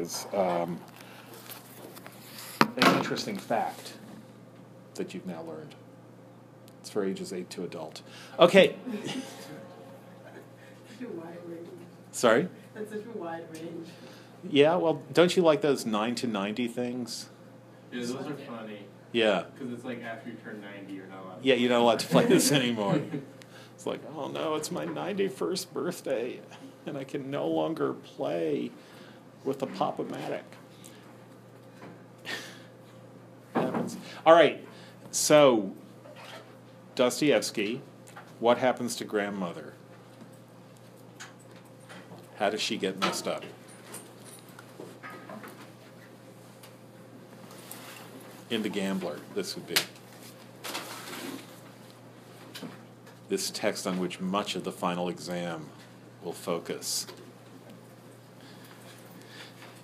is um, an interesting fact that you've now learned. It's for ages 8 to adult. Okay, Such a wide range. sorry? That's such a wide range. Yeah, well, don't you like those 9 to 90 things? Yeah, those are funny. Yeah. Because it's like after you turn 90, you're not allowed. Yeah, you're not allowed to play this anymore. It's like, oh no, it's my 91st birthday, and I can no longer play with the Pop-O-Matic. All right, so Dostoevsky, what happens to grandmother? How does she get messed up? In The Gambler, this would be. This text on which much of the final exam will focus.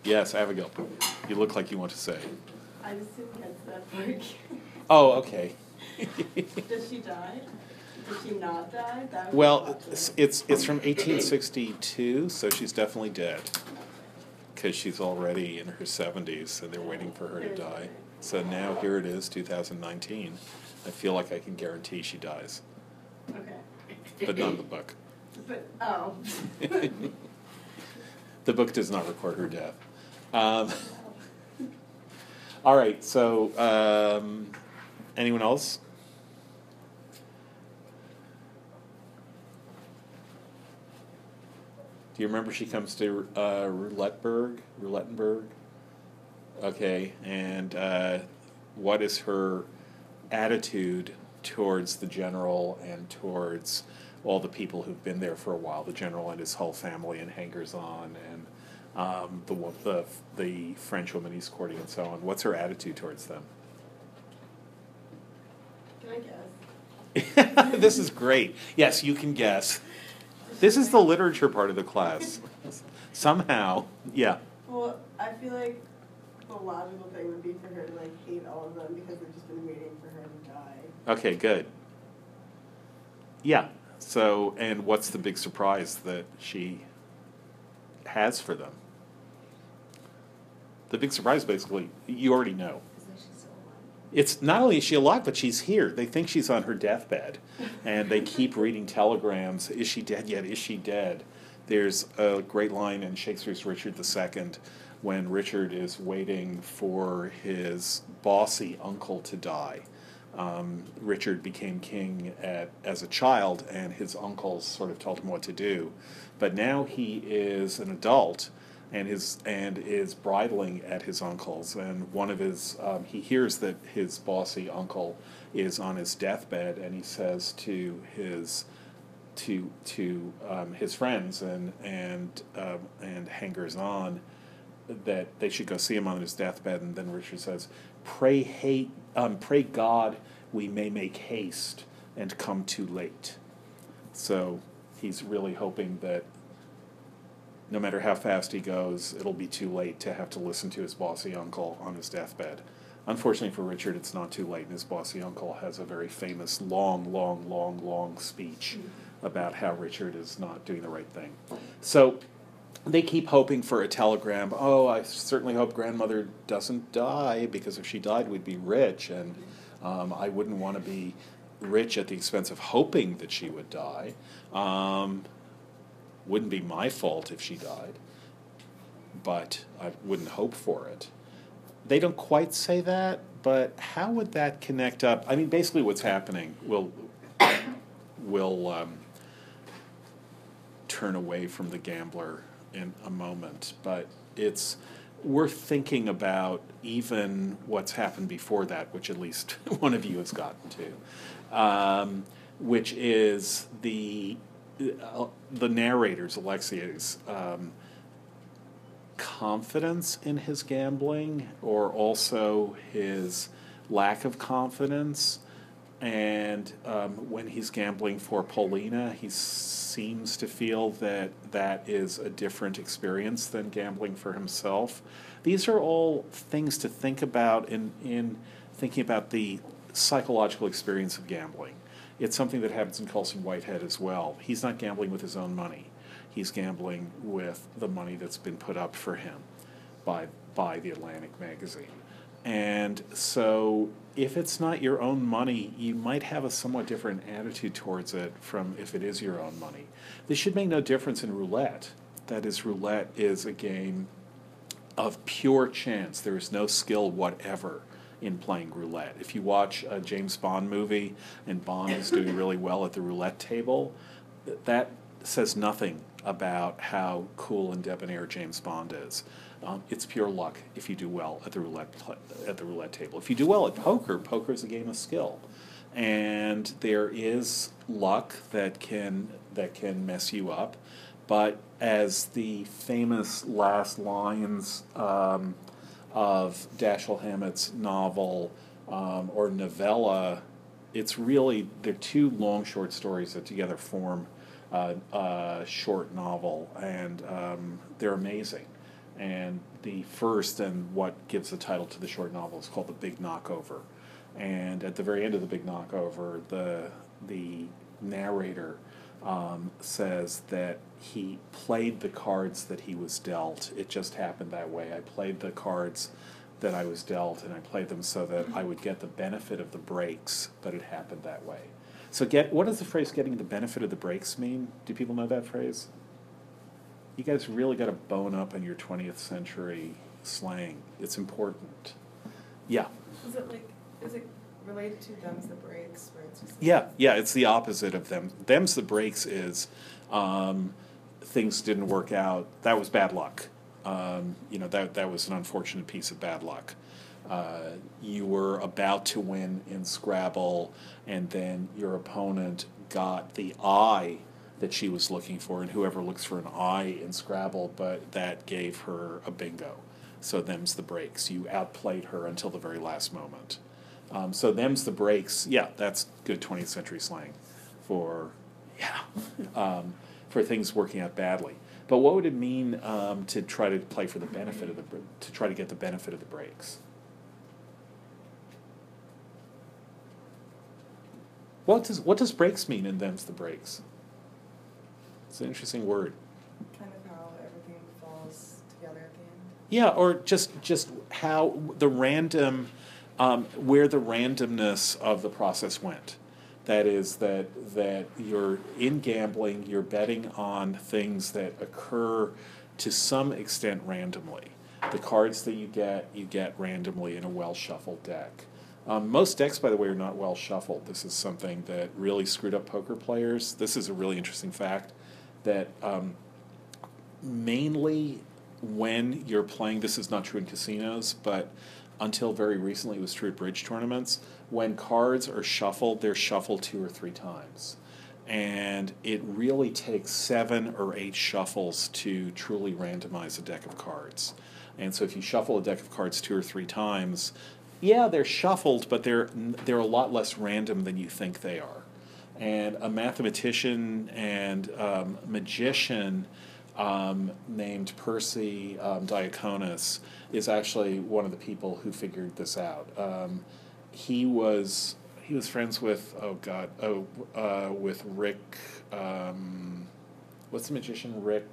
Yes, Abigail, you look like you want to say. I just didn't get that part. Oh, okay. Does she die? Does she not die? That Well, it's, it's, it's from 1862, so she's definitely dead. Because she's already in her 70s, and they're waiting for her to die. So now here it is, 2019. I feel like I can guarantee she dies, Okay. but not in the book. But, oh. The book does not record her death. Um, all right, so um, anyone else? Do you remember she comes to uh, Roulettenburg? Okay, and uh, what is her attitude towards the general and towards all the people who've been there for a while, the general and his whole family and hangers on and um, the, the the French woman he's courting and so on. What's her attitude towards them? Can I guess? this is great. Yes, you can guess. This is the literature part of the class. Somehow, yeah. Well, I feel like the logical thing would be for her to like hate all of them because they've just been waiting for her to die. Okay, good. Yeah. So, and what's the big surprise that she has for them? The big surprise, basically, you already know. It's not only is she alive, but she's here. They think she's on her deathbed, and they keep reading telegrams. Is she dead yet? Is she dead? There's a great line in Shakespeare's Richard II when Richard is waiting for his bossy uncle to die. Um, Richard became king at, as a child, and his uncles sort of told him what to do. But now he is an adult, and his and is bridling at his uncles. And one of his, um, he hears that his bossy uncle is on his deathbed, and he says to his to to um, his friends and and um, and hangers on that they should go see him on his deathbed. And then Richard says, "Pray hate, um, pray God, we may make haste and come too late." So he's really hoping that no matter how fast he goes, it'll be too late to have to listen to his bossy uncle on his deathbed. Unfortunately for Richard, it's not too late, and his bossy uncle has a very famous, long, long, long, long speech about how Richard is not doing the right thing. So they keep hoping for a telegram. Oh, I certainly hope grandmother doesn't die because if she died, we'd be rich, and um, I wouldn't want to be rich at the expense of hoping that she would die. Um, wouldn't be my fault if she died, but I wouldn't hope for it. They don't quite say that, but how would that connect up? I mean, basically, what's happening will will um, turn away from the gambler in a moment, but it's worth thinking about even what's happened before that, which at least one of you has gotten to, um, which is the the narrator's Alexei's um, confidence in his gambling, or also his lack of confidence. And um, when he's gambling for Polina, he seems to feel that that is a different experience than gambling for himself. These are all things to think about in, in thinking about the psychological experience of gambling. It's something that happens in Colson Whitehead as well. He's not gambling with his own money, he's gambling with the money that's been put up for him. by by the Atlantic magazine. And so if it's not your own money, you might have a somewhat different attitude towards it from if it is your own money. This should make no difference in roulette. That is, roulette is a game of pure chance. There is no skill whatever in playing roulette. If you watch a James Bond movie and Bond is doing really well at the roulette table, that says nothing about how cool and debonair James Bond is. Um, it's pure luck if you do well at the roulette at the roulette table. If you do well at poker, poker is a game of skill, and there is luck that can that can mess you up. But as the famous last lines um, of Dashiell Hammett's novel um, or novella, it's really they're two long short stories that together form uh, a short novel, and um, they're amazing. And the first and what gives the title to the short novel is called The Big Knockover. And at the very end of The Big Knockover, the, the narrator um, says that he played the cards that he was dealt. It just happened that way. I played the cards that I was dealt, and I played them so that I would get the benefit of the breaks, but it happened that way. So, get what does the phrase "getting the benefit of the breaks" mean? Do people know that phrase? You guys really got to bone up on your twentieth century slang. It's important. Yeah. Is it like, is it related to them's the breaks, where it's just? Yeah, yeah, it's the opposite of them. Them's the breaks is um, things didn't work out. That was bad luck. Um, you know, that, that was an unfortunate piece of bad luck. Uh, you were about to win in Scrabble, and then your opponent got the eye that she was looking for, and whoever looks for an eye in Scrabble, but that gave her a bingo. So them's the breaks. You outplayed her until the very last moment. Um, so them's the breaks. Yeah, that's good 20th century slang for yeah um, for things working out badly. But what would it mean um, to try to play for the benefit of the to try to get the benefit of the breaks? What does what does breaks mean in them's the breaks? It's an interesting word. Kind of how everything falls together at the end. Yeah, or just just how the random, um, where the randomness of the process went. That is that that you're in gambling, you're betting on things that occur to some extent randomly. The cards that you get, you get randomly in a well shuffled deck. Um, most decks, by the way, are not well shuffled. This is something that really screwed up poker players. This is a really interesting fact that um, mainly when you're playing, this is not true in casinos, but until very recently it was true at bridge tournaments. When cards are shuffled, they're shuffled two or three times. And it really takes seven or eight shuffles to truly randomize a deck of cards. And so if you shuffle a deck of cards two or three times, yeah, they're shuffled, but they're, they're a lot less random than you think they are. And a mathematician and um, magician um, named Persi um, Diaconis is actually one of the people who figured this out. Um, he was he was friends with oh god oh uh, with Rick um, what's the magician Rick?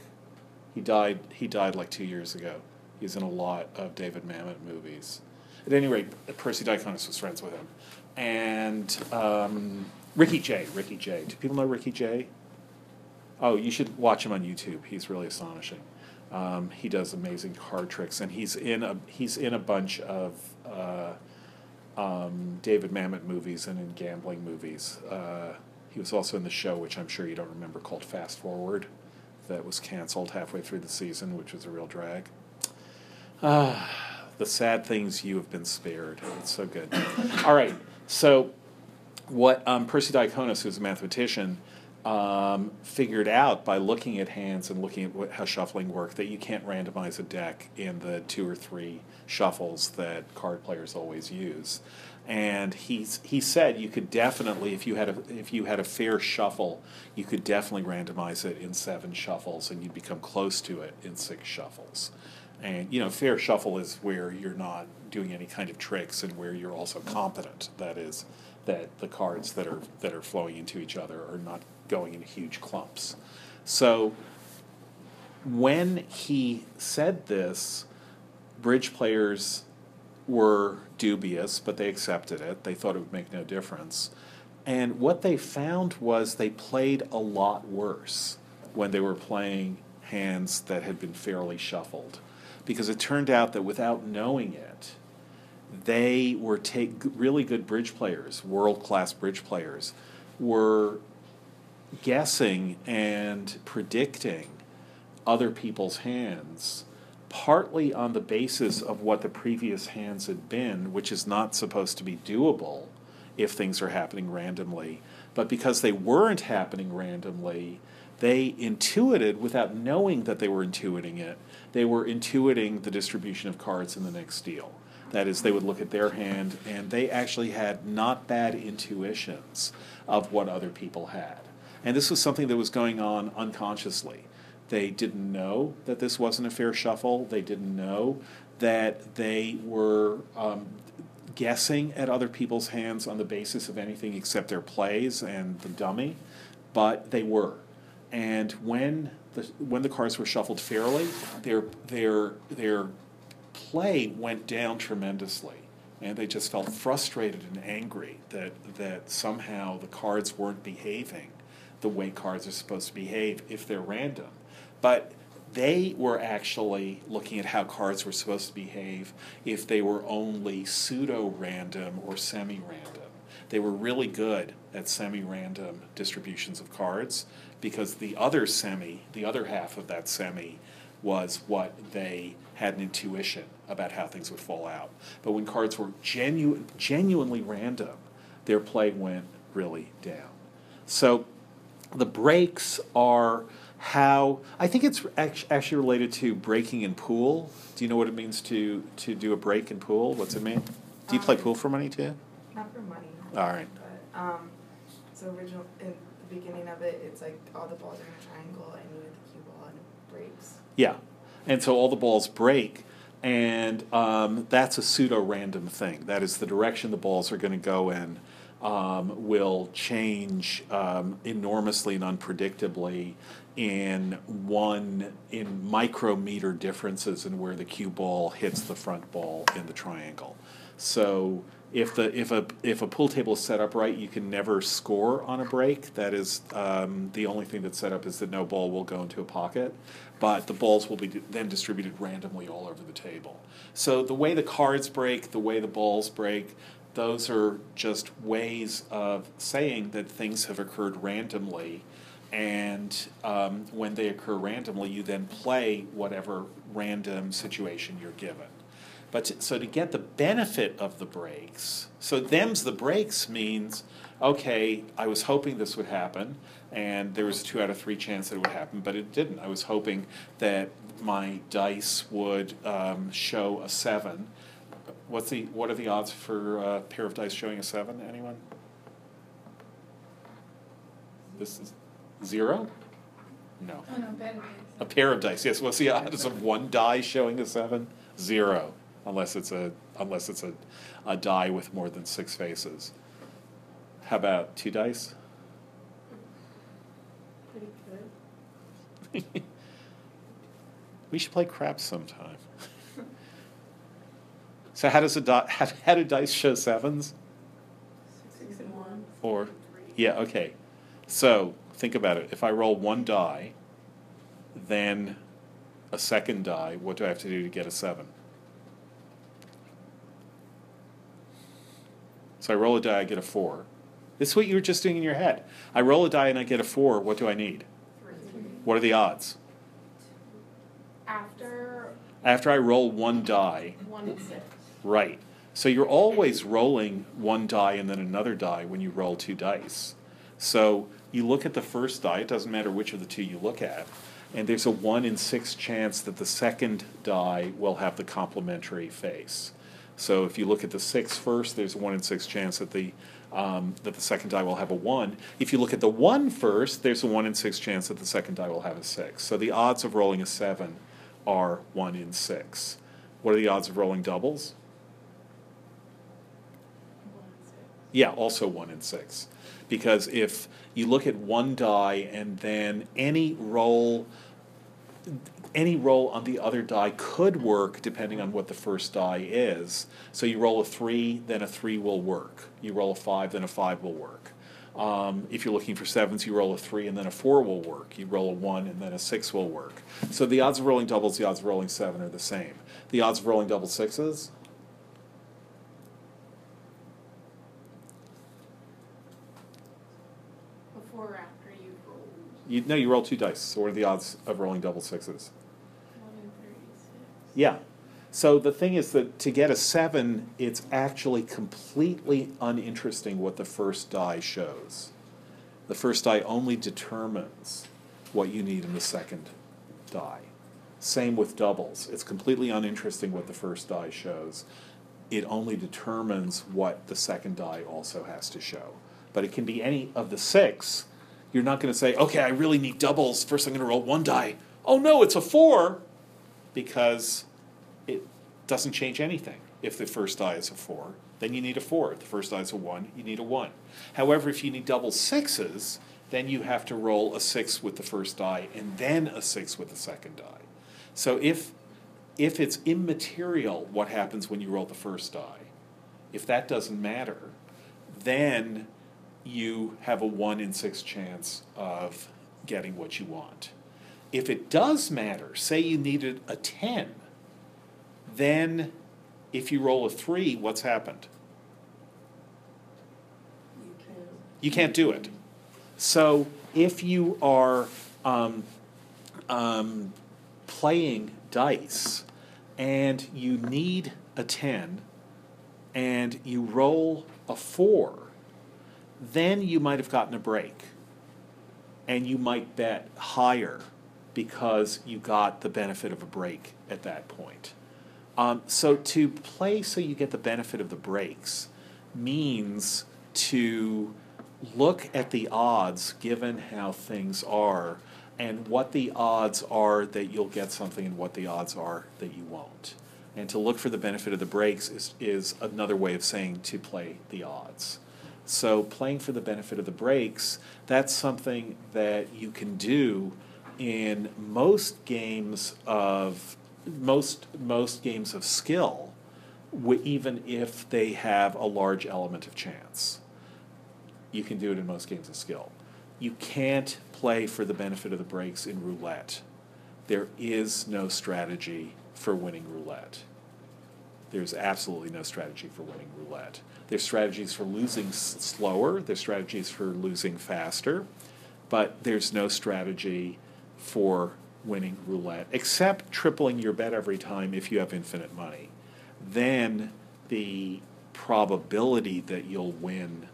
He died he died like two years ago. He's in a lot of David Mamet movies. At any rate Persi Diaconis was friends with him. And um, Ricky Jay Ricky Jay. Do people know Ricky Jay Oh, you should watch him on YouTube. He's really astonishing. Um, he does amazing card tricks, and he's in a he's in a bunch of uh, um, David Mamet movies and in gambling movies. Uh, he was also in the show, which I'm sure you don't remember, called Fast Forward, that was canceled halfway through the season, which was a real drag. Ah, the sad things you have been spared. It's so good. All right, so what um, Persi Diaconis, who's a mathematician, um, figured out by looking at hands and looking at what, how shuffling worked that you can't randomize a deck in the two or three shuffles that card players always use. And he's, he said you could definitely, if you had a if you had a fair shuffle, you could definitely randomize it in seven shuffles, and you'd become close to it in six shuffles. And you know, fair shuffle is where you're not doing any kind of tricks, and where you're also competent. That is, that the cards that are that are flowing into each other are not going in huge clumps. So when he said this, bridge players were dubious, but they accepted it. They thought it would make no difference. And what they found was they played a lot worse when they were playing hands that had been fairly shuffled. Because it turned out that without knowing it, they were take really good bridge players, world class bridge players, were guessing and predicting other people's hands partly on the basis of what the previous hands had been, which is not supposed to be doable if things are happening randomly. But because they weren't happening randomly, they intuited without knowing that they were intuiting it, they were intuiting the distribution of cards in the next deal. That is, they would look at their hand and they actually had not bad intuitions of what other people had. And this was something that was going on unconsciously. They didn't know that this wasn't a fair shuffle. They didn't know that they were um, guessing at other people's hands on the basis of anything except their plays and the dummy, but they were. And when the when the cards were shuffled fairly, their their their play went down tremendously, and they just felt frustrated and angry that that somehow the cards weren't behaving the way cards are supposed to behave if they're random. But they were actually looking at how cards were supposed to behave if they were only pseudo random or semi random. They were really good at semi random distributions of cards because the other semi, the other half of that semi, was what they had an intuition about how things would fall out. But when cards were genu- genuinely random, their play went really down. So the breaks are how I think it's actually related to breaking in pool. Do you know what it means to to do a break in pool? What's it mean? Do you play um, pool for money too? Not for money. All right. But um, so original in the beginning of it, it's like all the balls are in a triangle, and you hit the cue ball, and it breaks. Yeah, and so all the balls break, and um, that's a pseudo random thing. That is the direction the balls are going to go in. Um, will change um, enormously and unpredictably in one in micrometer differences in where the cue ball hits the front ball in the triangle. So if the if a if a pool table is set up right, you can never score on a break. That is um, the only thing that's set up is that no ball will go into a pocket, but the balls will be then distributed randomly all over the table. So the way the cards break, the way the balls break, those are just ways of saying that things have occurred randomly and um, when they occur randomly, you then play whatever random situation you're given. But to, so to get the benefit of the breaks, so them's the breaks means, okay, I was hoping this would happen, and there was a two out of three chance that it would happen, but it didn't. I was hoping that my dice would um, show a seven. What's the what are the odds for a pair of dice showing a seven? Anyone? This is Zero? No. Oh, no, better A pair of dice, yes. What's the odds of one die showing a seven? Zero, unless it's a, unless it's a, a die with more than six faces. How about two dice? Pretty good. We should play craps sometime. So how does a die, how, how do dice show sevens? Six and one. Or, yeah, okay. So think about it. If I roll one die, then a second die, what do I have to do to get a seven? So I roll a die, I get a four. This is what you were just doing in your head. I roll a die and I get a four. What do I need? Three. What are the odds? After After I roll one die, one and six. Right. So you're always rolling one die and then another die when you roll two dice. So you look at the first die, it doesn't matter which of the two you look at, and there's a one in six chance that the second die will have the complementary face. So if you look at the six first, there's a one in six chance that the um, that the second die will have a one. If you look at the one first, there's a one in six chance that the second die will have a six. So the odds of rolling a seven are one in six. What are the odds of rolling doubles? One and six. Yeah, also one in six. Because if you look at one die and then any roll, any roll on the other die could work depending on what the first die is. So you roll a three, then a three will work. You roll a five, then a five will work. Um, if you're looking for sevens, you roll a three and then a four will work. You roll a one and then a six will work. So the odds of rolling doubles, the odds of rolling seven are the same. The odds of rolling double sixes, Before or after you've rolled you no, you roll two dice. So what are the odds of rolling double sixes? one in thirty-six. Yeah. So the thing is that to get a seven, it's actually completely uninteresting what the first die shows. The first die only determines what you need in the second die. Same with doubles. It's completely uninteresting what the first die shows. It only determines what the second die also has to show. But it can be any of the six. You're not going to say, okay, I really need doubles. First, I'm going to roll one die. Oh no, it's a four because it doesn't change anything. If the first die is a four, then you need a four. If the first die is a one, you need a one. However, if you need double sixes, then you have to roll a six with the first die and then a six with the second die. So if if it's immaterial what happens when you roll the first die, if that doesn't matter, then you have a one in six chance of getting what you want. If it does matter, say you needed a 10, then if you roll a 3, what's happened? You can't do it. So if you are um, um, playing dice and you need a 10 and you roll a 4, then you might have gotten a break and you might bet higher because you got the benefit of a break at that point. Um, so to play so you get the benefit of the breaks means to look at the odds given how things are and what the odds are that you'll get something and what the odds are that you won't. And to look for the benefit of the breaks is, is another way of saying to play the odds. So playing for the benefit of the breaks, that's something that you can do in most games of most most games of skill, even if they have a large element of chance. You can do it in most games of skill. You can't play for the benefit of the breaks in roulette. There is no strategy for winning roulette. There's absolutely no strategy for winning roulette. There's strategies for losing s- slower, there's strategies for losing faster, but there's no strategy for winning roulette, except tripling your bet every time if you have infinite money. Then the probability that you'll win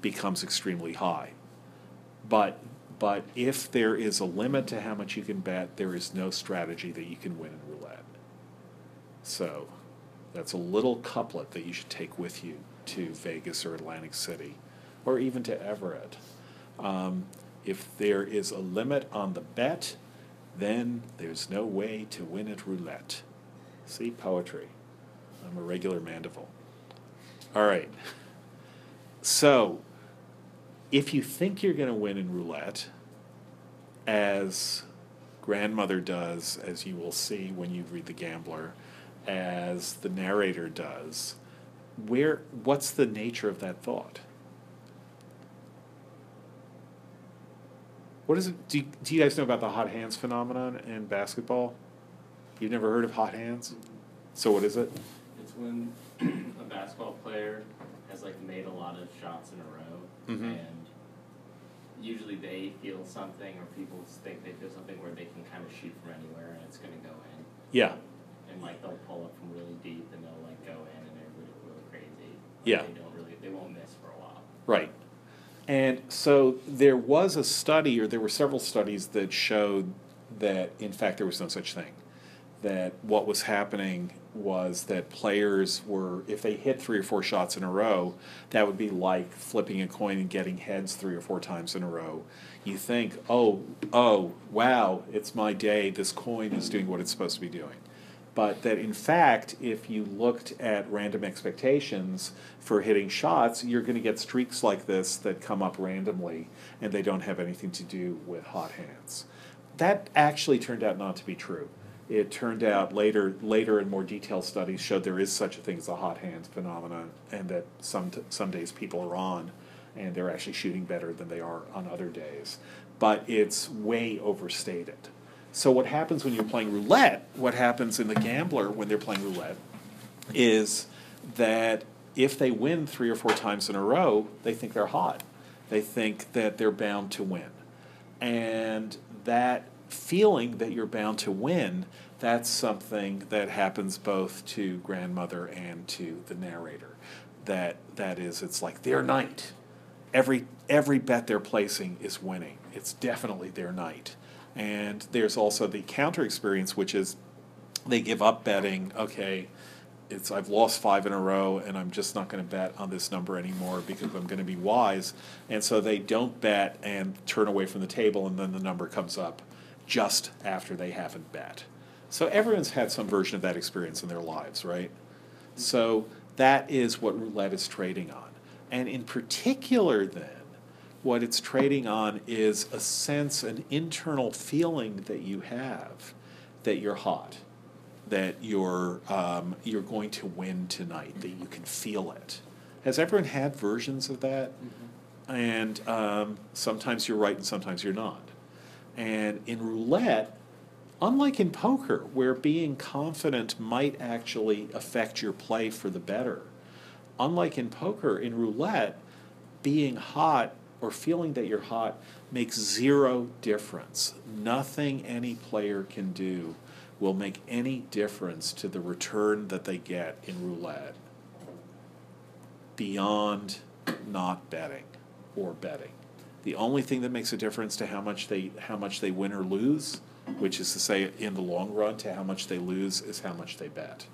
becomes extremely high. But but if there is a limit to how much you can bet, there is no strategy that you can win in roulette. So that's a little couplet that you should take with you to Vegas or Atlantic City, or even to Everett. Um, if there is a limit on the bet, then there's no way to win at roulette. See, poetry. I'm a regular Mandeville. All right. So, if you think you're going to win in roulette, as grandmother does, as you will see when you read The Gambler, as the narrator does, where what's the nature of that thought? What is it? Do you, do you guys know about the hot hands phenomenon in basketball? You've never heard of hot hands? So what is it? It's when a basketball player has like made a lot of shots in a row, Mhm. and usually they feel something, or people think they feel something where they can kind of shoot from anywhere and it's going to go in. Yeah. And like they'll pull up from really deep and they'll like go in and they're really, really crazy. Like, Yeah. They don't really, they won't miss for a while. Right. And so there was a study, or there were several studies that showed that, in fact, there was no such thing. That what was happening was that players were, if they hit three or four shots in a row, that would be like flipping a coin and getting heads three or four times in a row. You think, oh, oh, wow, it's my day, this coin is doing what it's supposed to be doing but that in fact, if you looked at random expectations for hitting shots, you're going to get streaks like this that come up randomly and they don't have anything to do with hot hands. That actually turned out not to be true. It turned out later, later and more detailed studies showed there is such a thing as a hot hand phenomenon, and that some t- some days people are on, and they're actually shooting better than they are on other days. But it's way overstated. So what happens when you're playing roulette? What happens in the gambler when they're playing roulette is that if they win three or four times in a row, they think they're hot. They think that they're bound to win. And that feeling that you're bound to win, that's something that happens both to grandmother and to the narrator. That that is it's like their night. Every every bet they're placing is winning. It's definitely their night. And there's also the counter experience which is they give up betting, okay, it's I've lost five in a row and I'm just not going to bet on this number anymore because I'm going to be wise. And so they don't bet and turn away from the table and then the number comes up just after they haven't bet. So everyone's had some version of that experience in their lives, right? So that is what roulette is trading on. And in particular then, what it's trading on is a sense, an internal feeling that you have that you're hot that you're um, you're going to win tonight, that you can feel it. Has everyone had versions of that? And um, sometimes you're right and sometimes you're not. And in roulette, unlike in poker, where being confident might actually affect your play for the better, unlike in poker, in roulette, being hot or feeling that you're hot makes zero difference. Nothing any player can do will make any difference to the return that they get in roulette beyond not betting or betting. The only thing that makes a difference to how much they how much they win or lose, which is to say in the long run to how much they lose is how much they bet.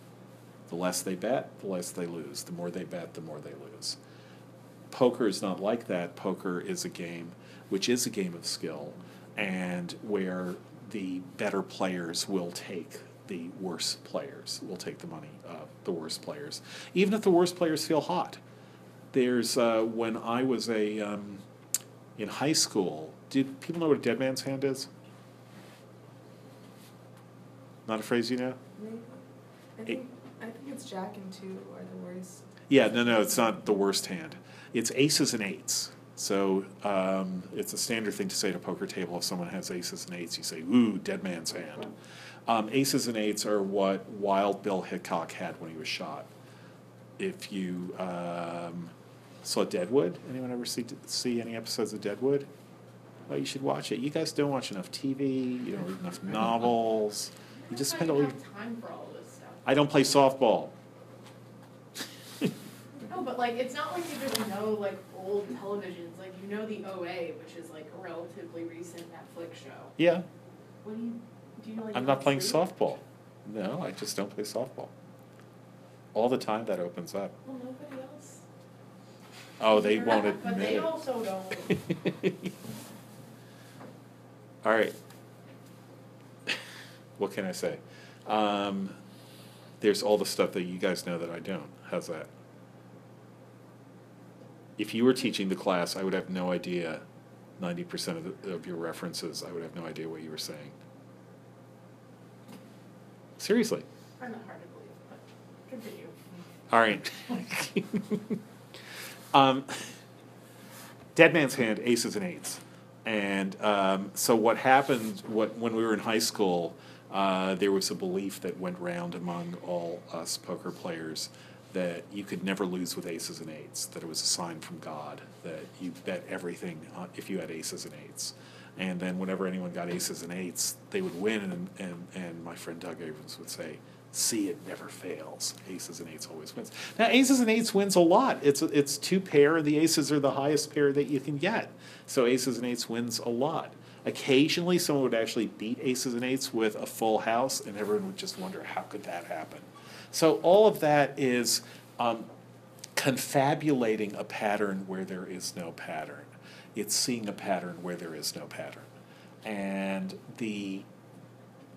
The less they bet, the less they lose. The more they bet, the more they lose. Poker is not like that. Poker is a game which is a game of skill and where the better players will take the worse players, will take the money of the worst players, even if the worst players feel hot. There's uh, when I was a um, in high school. Did people know what a dead man's hand is? Not a phrase you know. I think I think it's Jack and two are the worst. Yeah, no, no, it's not the worst hand. It's aces and eights. So um, it's a standard thing to say at a poker table if someone has aces and eights. You say, "Ooh, dead man's hand." Um, aces and eights are what Wild Bill Hickok had when he was shot. If you um, saw Deadwood, anyone ever see see any episodes of Deadwood? Well, you should watch it. You guys don't watch enough TV. You don't read enough novels. You just spend all your. time for all this stuff. I don't play softball. No, but like, it's not like you just know like old televisions, like you know the OA, which is like a relatively recent Netflix show. Yeah, What do you, do you like? I'm not playing softball. No, I just don't play softball. All the time that opens up. Well, nobody else. Oh, they won't But they admit also don't. All right. What can I say? Um, there's all the stuff that you guys know that I don't. How's that? If you were teaching the class, I would have no idea. Ninety percent of, the, of your references, I would have no idea what you were saying. Seriously. Find that hard to believe, but continue. All right. um, Dead Man's Hand, aces and eights. And um, so what happened what, when we were in high school, uh, there was a belief that went round among all us poker players that you could never lose with aces and eights, that it was a sign from God, that you bet everything uh, if you had aces and eights. And then whenever anyone got aces and eights, they would win, and, and, and my friend Doug Abrams would say, see it never fails. Aces and eights always wins. Now aces and eights wins a lot. It's it's two pair, and the aces are the highest pair that you can get. So aces and eights wins a lot. Occasionally, someone would actually beat aces and eights with a full house, and everyone would just wonder how could that happen. So all of that is um, confabulating a pattern where there is no pattern. It's seeing a pattern where there is no pattern, and the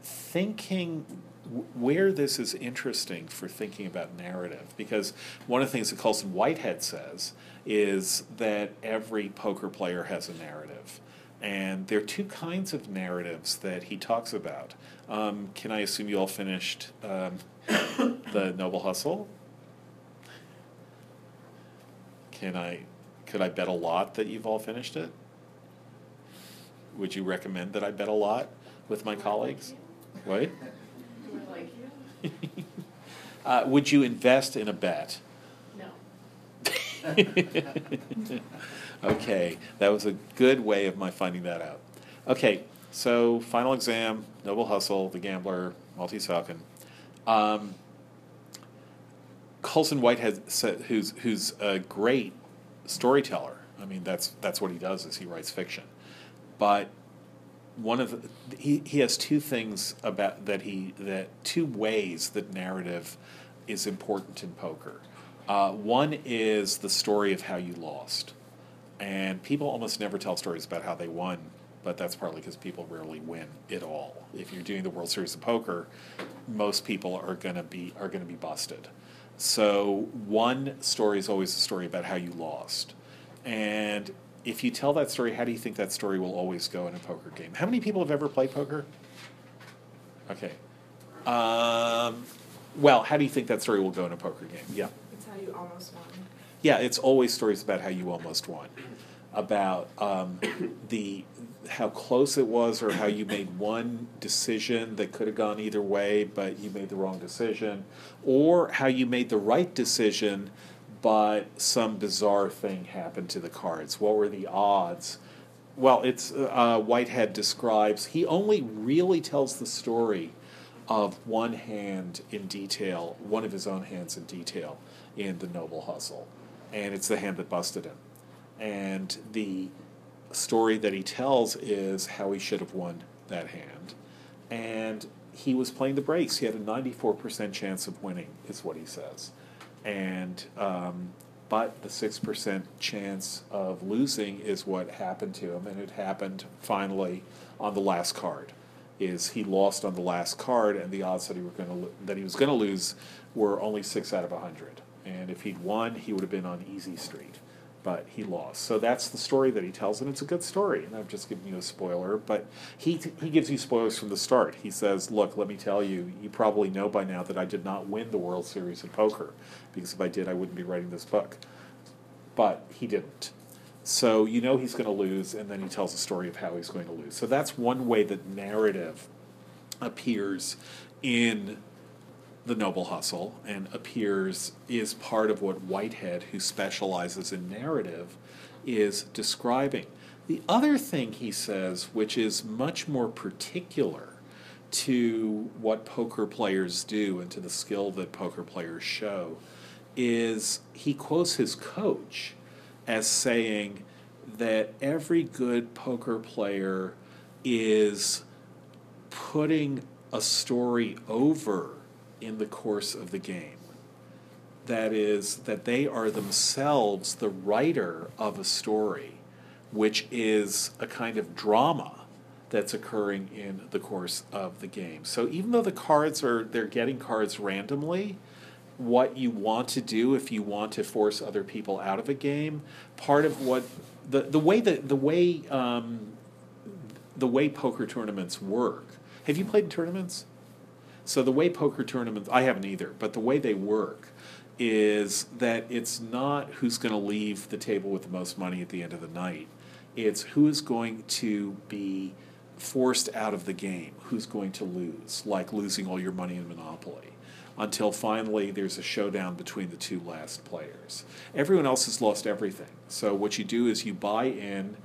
thinking where this is interesting for thinking about narrative because one of the things that Colson Whitehead says is that every poker player has a narrative And there are two kinds of narratives that he talks about. Um, can I assume you all finished um, the Noble Hustle? Can I, could I bet a lot that you've all finished it? Would you recommend that I bet a lot with my colleagues? What? Uh, would you invest in a bet? no. okay, that was a good way of my finding that out. Okay, so final exam, Noble Hustle, The Gambler, Maltese Falcon. Um, Colson Whitehead, said, who's who's a great storyteller. I mean, that's that's what he does is he writes fiction. But one of the, he he has two things about that he that two ways that narrative is important in poker. Uh, one is the story of how you lost, and people almost never tell stories about how they won. But that's partly because people rarely win at all. If you're doing the World Series of Poker, most people are gonna be are gonna be busted. So one story is always a story about how you lost, and if you tell that story, how do you think that story will always go in a poker game? How many people have ever played poker? Okay. Um, well, how do you think that story will go in a poker game? Yeah. It's how you almost won. Yeah, it's always stories about how you almost won, about um, the how close it was, or how you made one decision that could have gone either way, but you made the wrong decision, or how you made the right decision, but some bizarre thing happened to the cards. What were the odds? Well, it's uh, Whitehead describes. He only really tells the story of one hand in detail, one of his own hands in detail in the Noble Hustle, and it's the hand that busted him. And the story that he tells is how he should have won that hand, and he was playing the breaks. He had a ninety-four percent chance of winning, is what he says, and um, but the six percent chance of losing is what happened to him, and it happened finally on the last card. Is he lost on the last card, and the odds that he were to that he was going to lose were only six out of a hundred. And if he'd won, he would have been on easy street, but he lost. So that's the story that he tells, and it's a good story. And I've just given you a spoiler, but he he gives you spoilers from the start. He says, "Look, let me tell you. You probably know by now that I did not win the World Series of Poker, because if I did, I wouldn't be writing this book." But he didn't. So you know he's going to lose, and then he tells a story of how he's going to lose. So that's one way that narrative appears in the Noble Hustle and appears is part of what Whitehead, who specializes in narrative, is describing. The other thing he says, which is much more particular to what poker players do and to the skill that poker players show, is he quotes his coach as saying that every good poker player is putting a story over in the course of the game. That is, that they are themselves the writer of a story, which is a kind of drama that's occurring in the course of the game. So even though the cards are, they're getting cards randomly, what you want to do if you want to force other people out of a game, part of what the the way that the way um, the way poker tournaments work. Have you played in tournaments? So the way poker tournaments, I haven't either, but the way they work is that it's not who's going to leave the table with the most money at the end of the night. It's who is going to be forced out of the game, who's going to lose, like losing all your money in Monopoly until finally there's a showdown between the two last players. Everyone else has lost everything. So what you do is you buy in.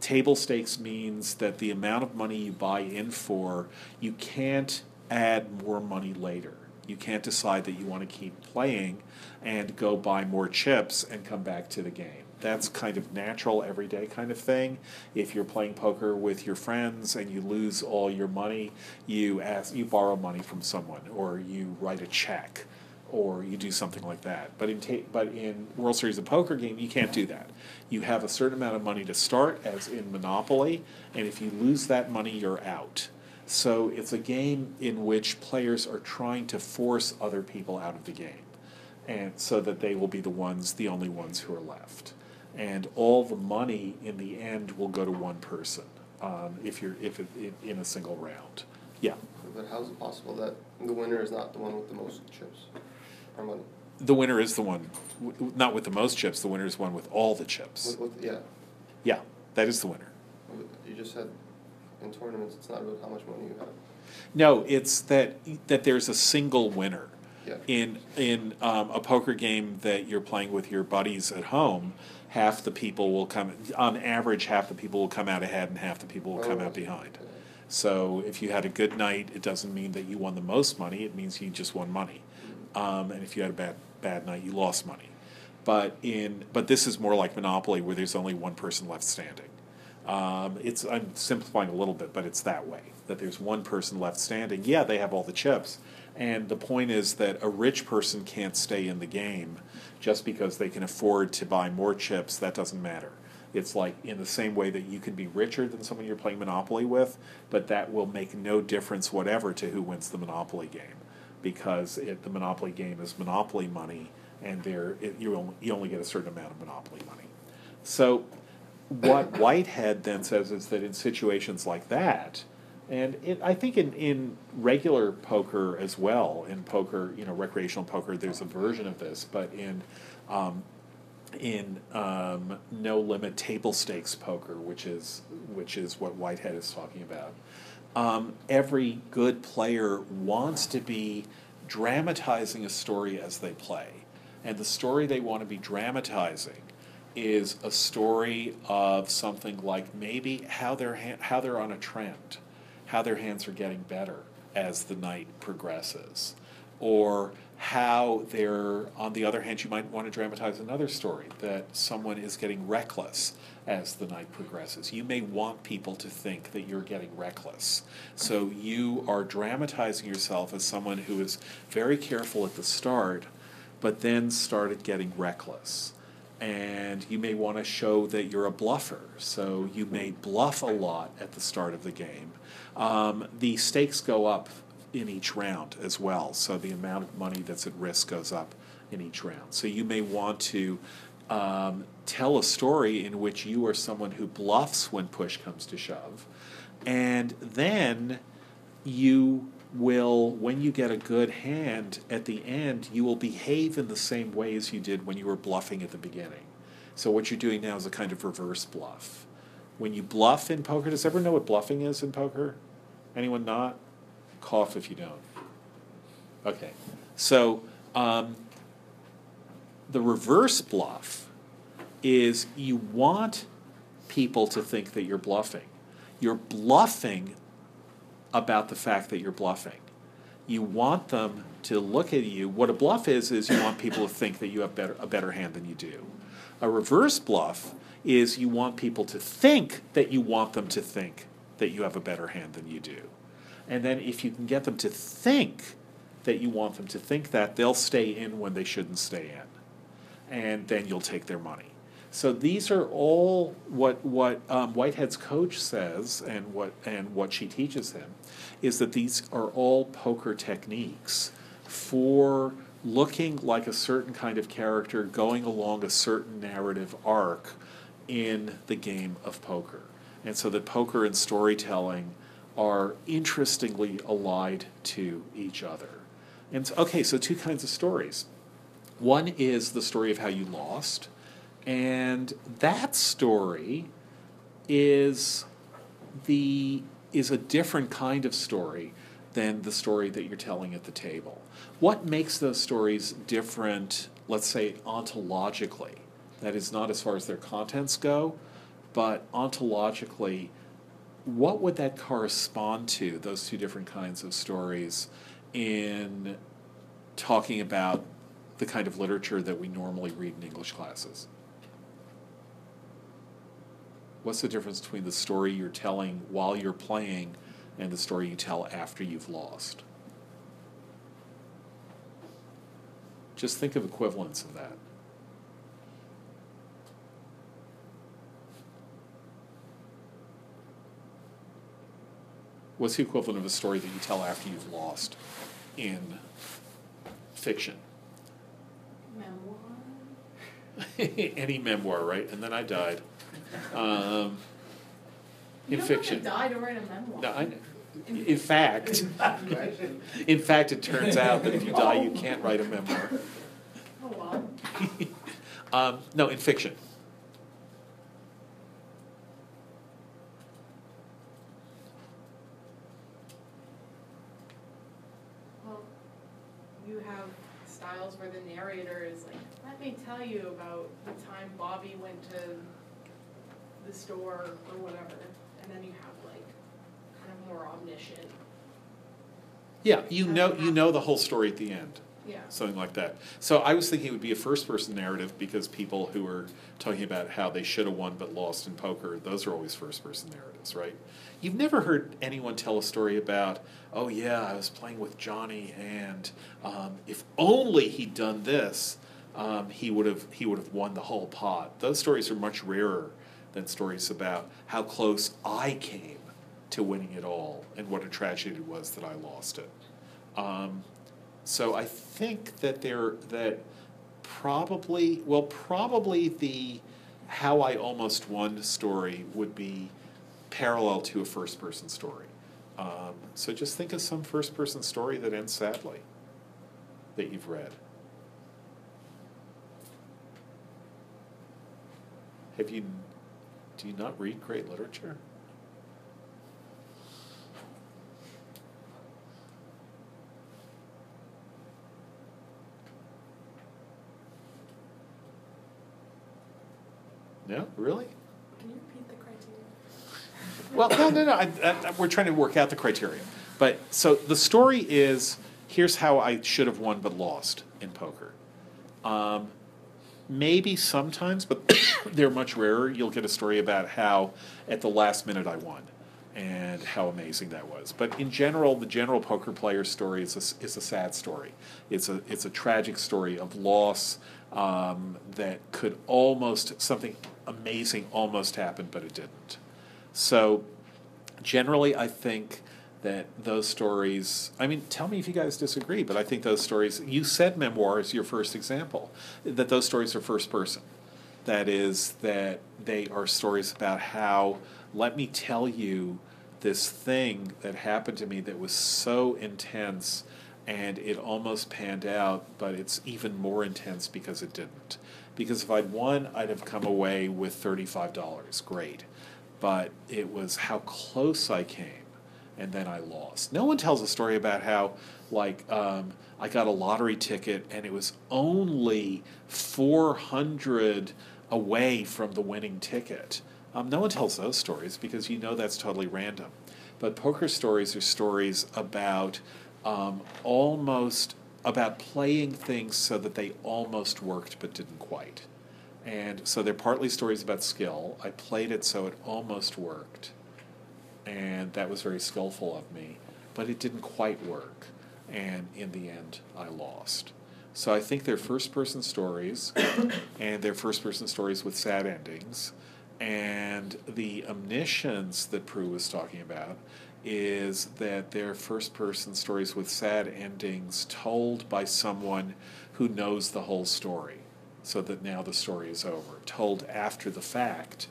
Table stakes means that the amount of money you buy in for, you can't add more money later. You can't decide that you want to keep playing and go buy more chips and come back to the game. That's kind of natural, everyday kind of thing. If you're playing poker with your friends and you lose all your money, you ask, you borrow money from someone, or you write a check, or you do something like that. But in ta- but in World Series of Poker game, you can't do that. You have a certain amount of money to start, as in Monopoly, and if you lose that money, you're out. So it's a game in which players are trying to force other people out of the game, and so that they will be the ones, the only ones who are left. And all the money in the end will go to one person. um, if you're if it, in, in a single round. Yeah, But how's it possible that the winner is not the one with the most chips or money? the winner is the one, w- not with the most chips. The winner is one with all the chips. With, with, yeah, Yeah, that is the winner. you just said in tournaments it's not about how much money you have. No, it's that that there's a single winner. Yeah. In in um, a poker game that you're playing with your buddies at home, half the people will come. On average, half the people will come out ahead, and half the people will come Oh, out behind. So if you had a good night, it doesn't mean that you won the most money. It means you just won money. Um, and if you had a bad bad night, you lost money. But in but this is more like Monopoly, where there's only one person left standing. Um, it's I'm simplifying a little bit, but it's that way that there's one person left standing. Yeah, they have all the chips, and the point is that a rich person can't stay in the game just because they can afford to buy more chips. That doesn't matter. It's like in the same way that you can be richer than someone you're playing Monopoly with, but that will make no difference whatever to who wins the Monopoly game, because it, the Monopoly game is Monopoly money, and there you only you only get a certain amount of Monopoly money. So what Whitehead then says is that in situations like that, and it, I think in, in regular poker as well, in poker, you know, recreational poker, there's a version of this, but in um, in um, no limit table stakes poker, which is which is what Whitehead is talking about. Um, every good player wants to be dramatizing a story as they play, and the story they want to be dramatizing is a story of something like maybe how they're ha- how they're on a trend, how their hands are getting better as the night progresses, or how they're on the other hand you might want to dramatize another story that someone is getting reckless as the night progresses. You may want people to think that you're getting reckless. So you are dramatizing yourself as someone who is very careful at the start but then started getting reckless and you may want to show that you're a bluffer. So you may bluff a lot at the start of the game. Um, the stakes go up in each round as well, so the amount of money that's at risk goes up in each round. So you may want to um, tell a story in which you are someone who bluffs when push comes to shove, and then you will, when you get a good hand at the end, you will behave in the same way as you did when you were bluffing at the beginning. So what you're doing now is a kind of reverse bluff. When you bluff in poker, does everyone know what bluffing is in poker? Anyone not? Cough if you don't. Okay. So um, the reverse bluff is you want people to think that you're bluffing. You're bluffing about the fact that you're bluffing. You want them to look at you. What a bluff is is you want people to think that you have better, a better hand than you do. A reverse bluff is you want people to think that you want them to think that you have a better hand than you do. And then if you can get them to think that you want them to think that, they'll stay in when they shouldn't stay in. And then you'll take their money. So these are all what what um, Whitehead's coach says, and what and what she teaches him, is that these are all poker techniques for looking like a certain kind of character, going along a certain narrative arc in the game of poker, and so that poker and storytelling are interestingly allied to each other. And so, okay, so two kinds of stories. One is the story of how you lost. And that story is the is a different kind of story than the story that you're telling at the table. What makes those stories different, let's say ontologically? That is not as far as their contents go, but ontologically, what would that correspond to, those two different kinds of stories, in talking about the kind of literature that we normally read in English classes? What's the difference between the story you're telling while you're playing and the story you tell after you've lost? Just think of equivalents of that. What's the equivalent of a story that you tell after you've lost in fiction? Memoir. Any memoir, right? And then I died. Um, You In don't fiction. have to die to write a memoir. No, I, in fact, in fact, it turns out that if you die, you can't write a memoir. Oh, well. Um, no, in fiction. Well, you have styles where the narrator is like, let me tell you about the time Bobby went to the store or whatever. And then you have like kind of more omniscient. Yeah, you know, you know the whole story at the end. Yeah. something like that. So I was thinking it would be a first person narrative because people who are talking about how they should have won but lost in poker, those are always first person narratives, right? You've never heard anyone tell a story about, oh yeah, I was playing with Johnny and um, if only he'd done this, um, he would have he would have won the whole pot. Those stories are much rarer than stories about how close I came to winning it all and what a tragedy it was that I lost it. Um, so I think that there that probably well probably the how I almost won story would be parallel to a first person story. Um, so just think of some first person story that ends sadly that you've read. Have you do you not read great literature? No, really? Can you repeat the criteria? Well, no, no, no. I, I, we're trying to work out the criteria. But so the story is here's how I should have won but lost in poker. Um, maybe sometimes, but they're much rarer. You'll get a story about how at the last minute I won and how amazing that was. But in general, the general poker player story is a, is a sad story. It's a, it's a tragic story of loss um, that could almost, something amazing almost happened, but it didn't. So generally, I think that those stories, I mean, tell me if you guys disagree, but I think those stories, you said memoir is your first example, that those stories are first person. That is, that they are stories about how, let me tell you this thing that happened to me that was so intense and it almost panned out, but it's even more intense because it didn't. Because if I'd won, I'd have come away with $35. Great. But it was how close I came, and then I lost. No one tells a story about how, like, um, I got a lottery ticket and it was only 400 away from the winning ticket. Um, no one tells those stories because you know that's totally random. But poker stories are stories about um, almost about playing things so that they almost worked but didn't quite. And so they're partly stories about skill. I played it so it almost worked, and that was very skillful of me, but it didn't quite work. And in the end, I lost. So I think they're first person stories, and they're first person stories with sad endings. And the omniscience that Prue was talking about is that they're first person stories with sad endings told by someone who knows the whole story, so that now the story is over. Told after the fact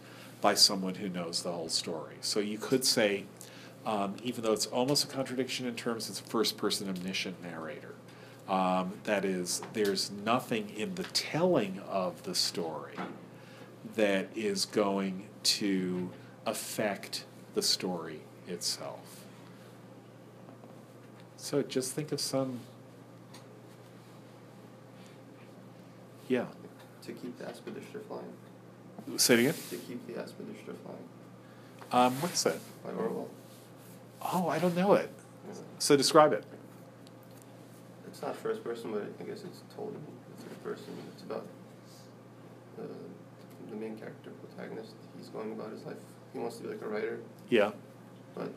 by someone who knows the whole story. So you could say, um, even though it's almost a contradiction in terms, it's a first person omniscient narrator. Um, that is, there's nothing in the telling of the story that is going to affect the story itself. So just think of some. Yeah. To keep the Aspidistra flying. Say it again. To keep the Aspidistra flying. Um, what's that? By Orwell. Oh, I don't know it. Yeah. So describe it. It's not first person, but I guess it's told in the third person. It's about the, the main character, protagonist. He's going about his life. He wants to be like a writer, Yeah. but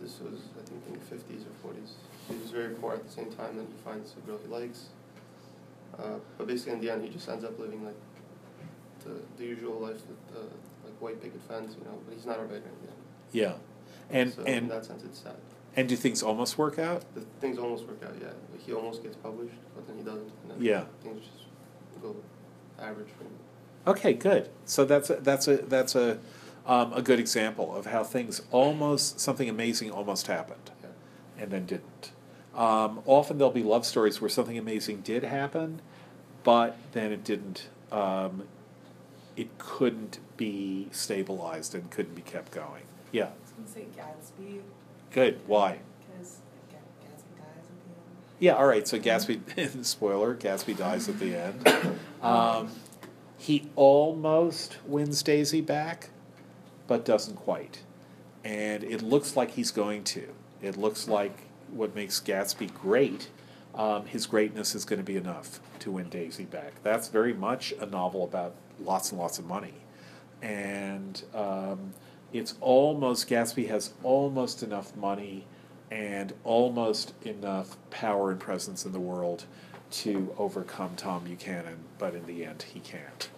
this was, I think, in the 50s or 40s. He was very poor at the same time, and he finds a girl he likes. Uh, but basically, in the end, he just ends up living like the, the usual life with the like white picket fence, you know. But he's not in the end. Yeah. And so in that sense, it's sad. and do things almost work out? The things almost work out, yeah. Like, he almost gets published, but then he doesn't. And then Yeah. Things just go average for him. Okay, good. So that's a, that's a that's a um, a good example of how things almost something amazing almost happened, Yeah. and then didn't. Um, often there'll be love stories where something amazing did happen, but then it didn't. Um, it couldn't be stabilized and couldn't be kept going. Yeah, I was gonna say Gatsby, good. Why? because Gatsby dies at the end. Yeah, all right. So Gatsby, spoiler, Gatsby dies at the end. Um, he almost wins Daisy back, but doesn't quite. And it looks like he's going to. It looks like what makes Gatsby great, um, his greatness is going to be enough to win Daisy back. That's very much a novel about lots and lots of money. And um, it's almost, Gatsby has almost enough money and almost enough power and presence in the world to overcome Tom Buchanan, but in the end, he can't.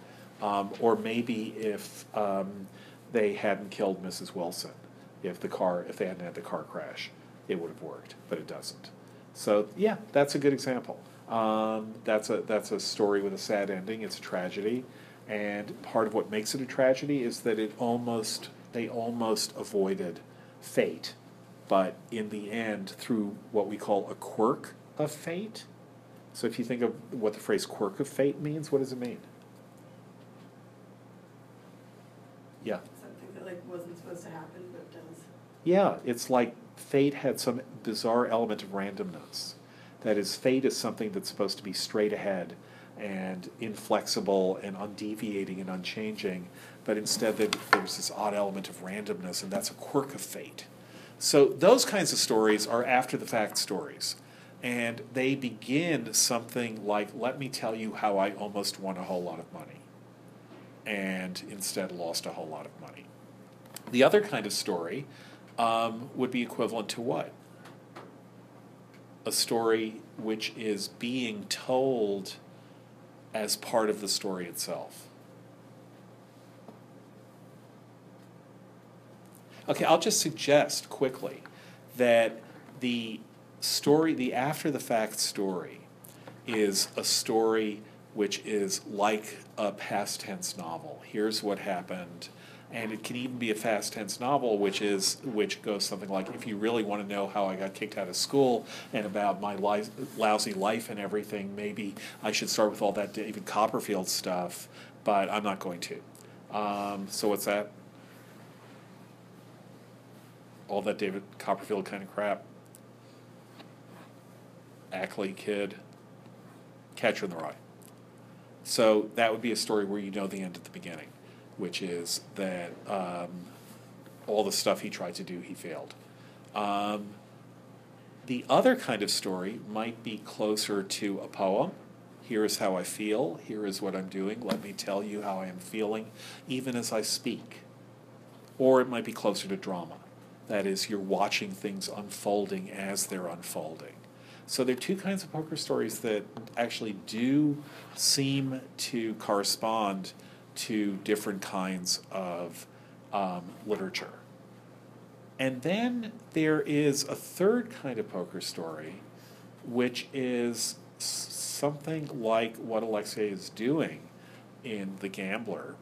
Um, or maybe if um, they hadn't killed Mrs. Wilson, if the car, if they hadn't had the car crash, it would have worked, but it doesn't. So yeah, that's a good example. Um, that's a that's a story with a sad ending. It's a tragedy, and part of what makes it a tragedy is that it almost they almost avoided fate, but in the end, through what we call a quirk of fate. So if you think of what the phrase "quirk of fate" means, what does it mean? Yeah. Something that like wasn't supposed to happen but does. Yeah, it's like fate had some bizarre element of randomness. That is, fate is something that's supposed to be straight ahead and inflexible and undeviating and unchanging, but instead there's this odd element of randomness, and that's a quirk of fate. So those kinds of stories are after the fact stories. And they begin something like, let me tell you how I almost won a whole lot of money and instead lost a whole lot of money. The other kind of story um, would be equivalent to what? A story which is being told as part of the story itself. Okay, I'll just suggest quickly that the story, the after the fact story, is a story which is like a past tense novel. Here's what happened. And it can even be a fast tense novel, which is which goes something like, if you really want to know how I got kicked out of school and about my li- lousy life and everything, maybe I should start with all that David Copperfield stuff, but I'm not going to. Um, so what's that? All that David Copperfield kind of crap. Ackley kid, Catcher in the Rye. So that would be a story where you know the end at the beginning, which is that um, all the stuff he tried to do, he failed. Um, the other kind of story might be closer to a poem. Here is how I feel. Here is what I'm doing. Let me tell you how I am feeling, even as I speak. Or it might be closer to drama. That is, you're watching things unfolding as they're unfolding. So there are two kinds of poker stories that actually do seem to correspond to different kinds of um, literature. And then there is a third kind of poker story, which is something like what Alexei is doing in The Gambler,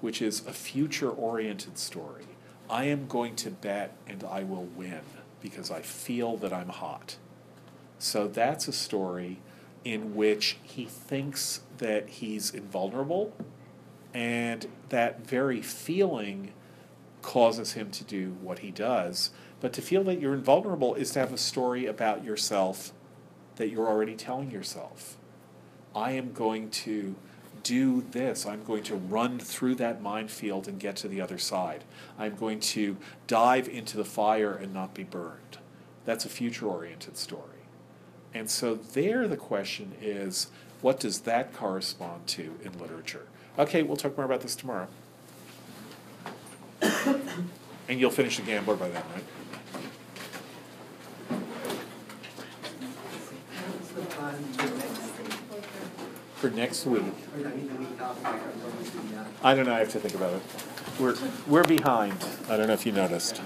which is a future oriented story. I am going to bet and I will win because I feel that I'm hot. So that's a story in which he thinks that he's invulnerable, and that very feeling causes him to do what he does. But to feel that you're invulnerable is to have a story about yourself that you're already telling yourself. I am going to do this. I'm going to run through that minefield and get to the other side. I'm going to dive into the fire and not be burned. That's a future oriented story. And so, there the question is what does that correspond to in literature? Okay, we'll talk more about this tomorrow. and you'll finish The Gambler by then, right? For next, week. I don't know, I have to think about it. We're, we're behind. I don't know if you noticed.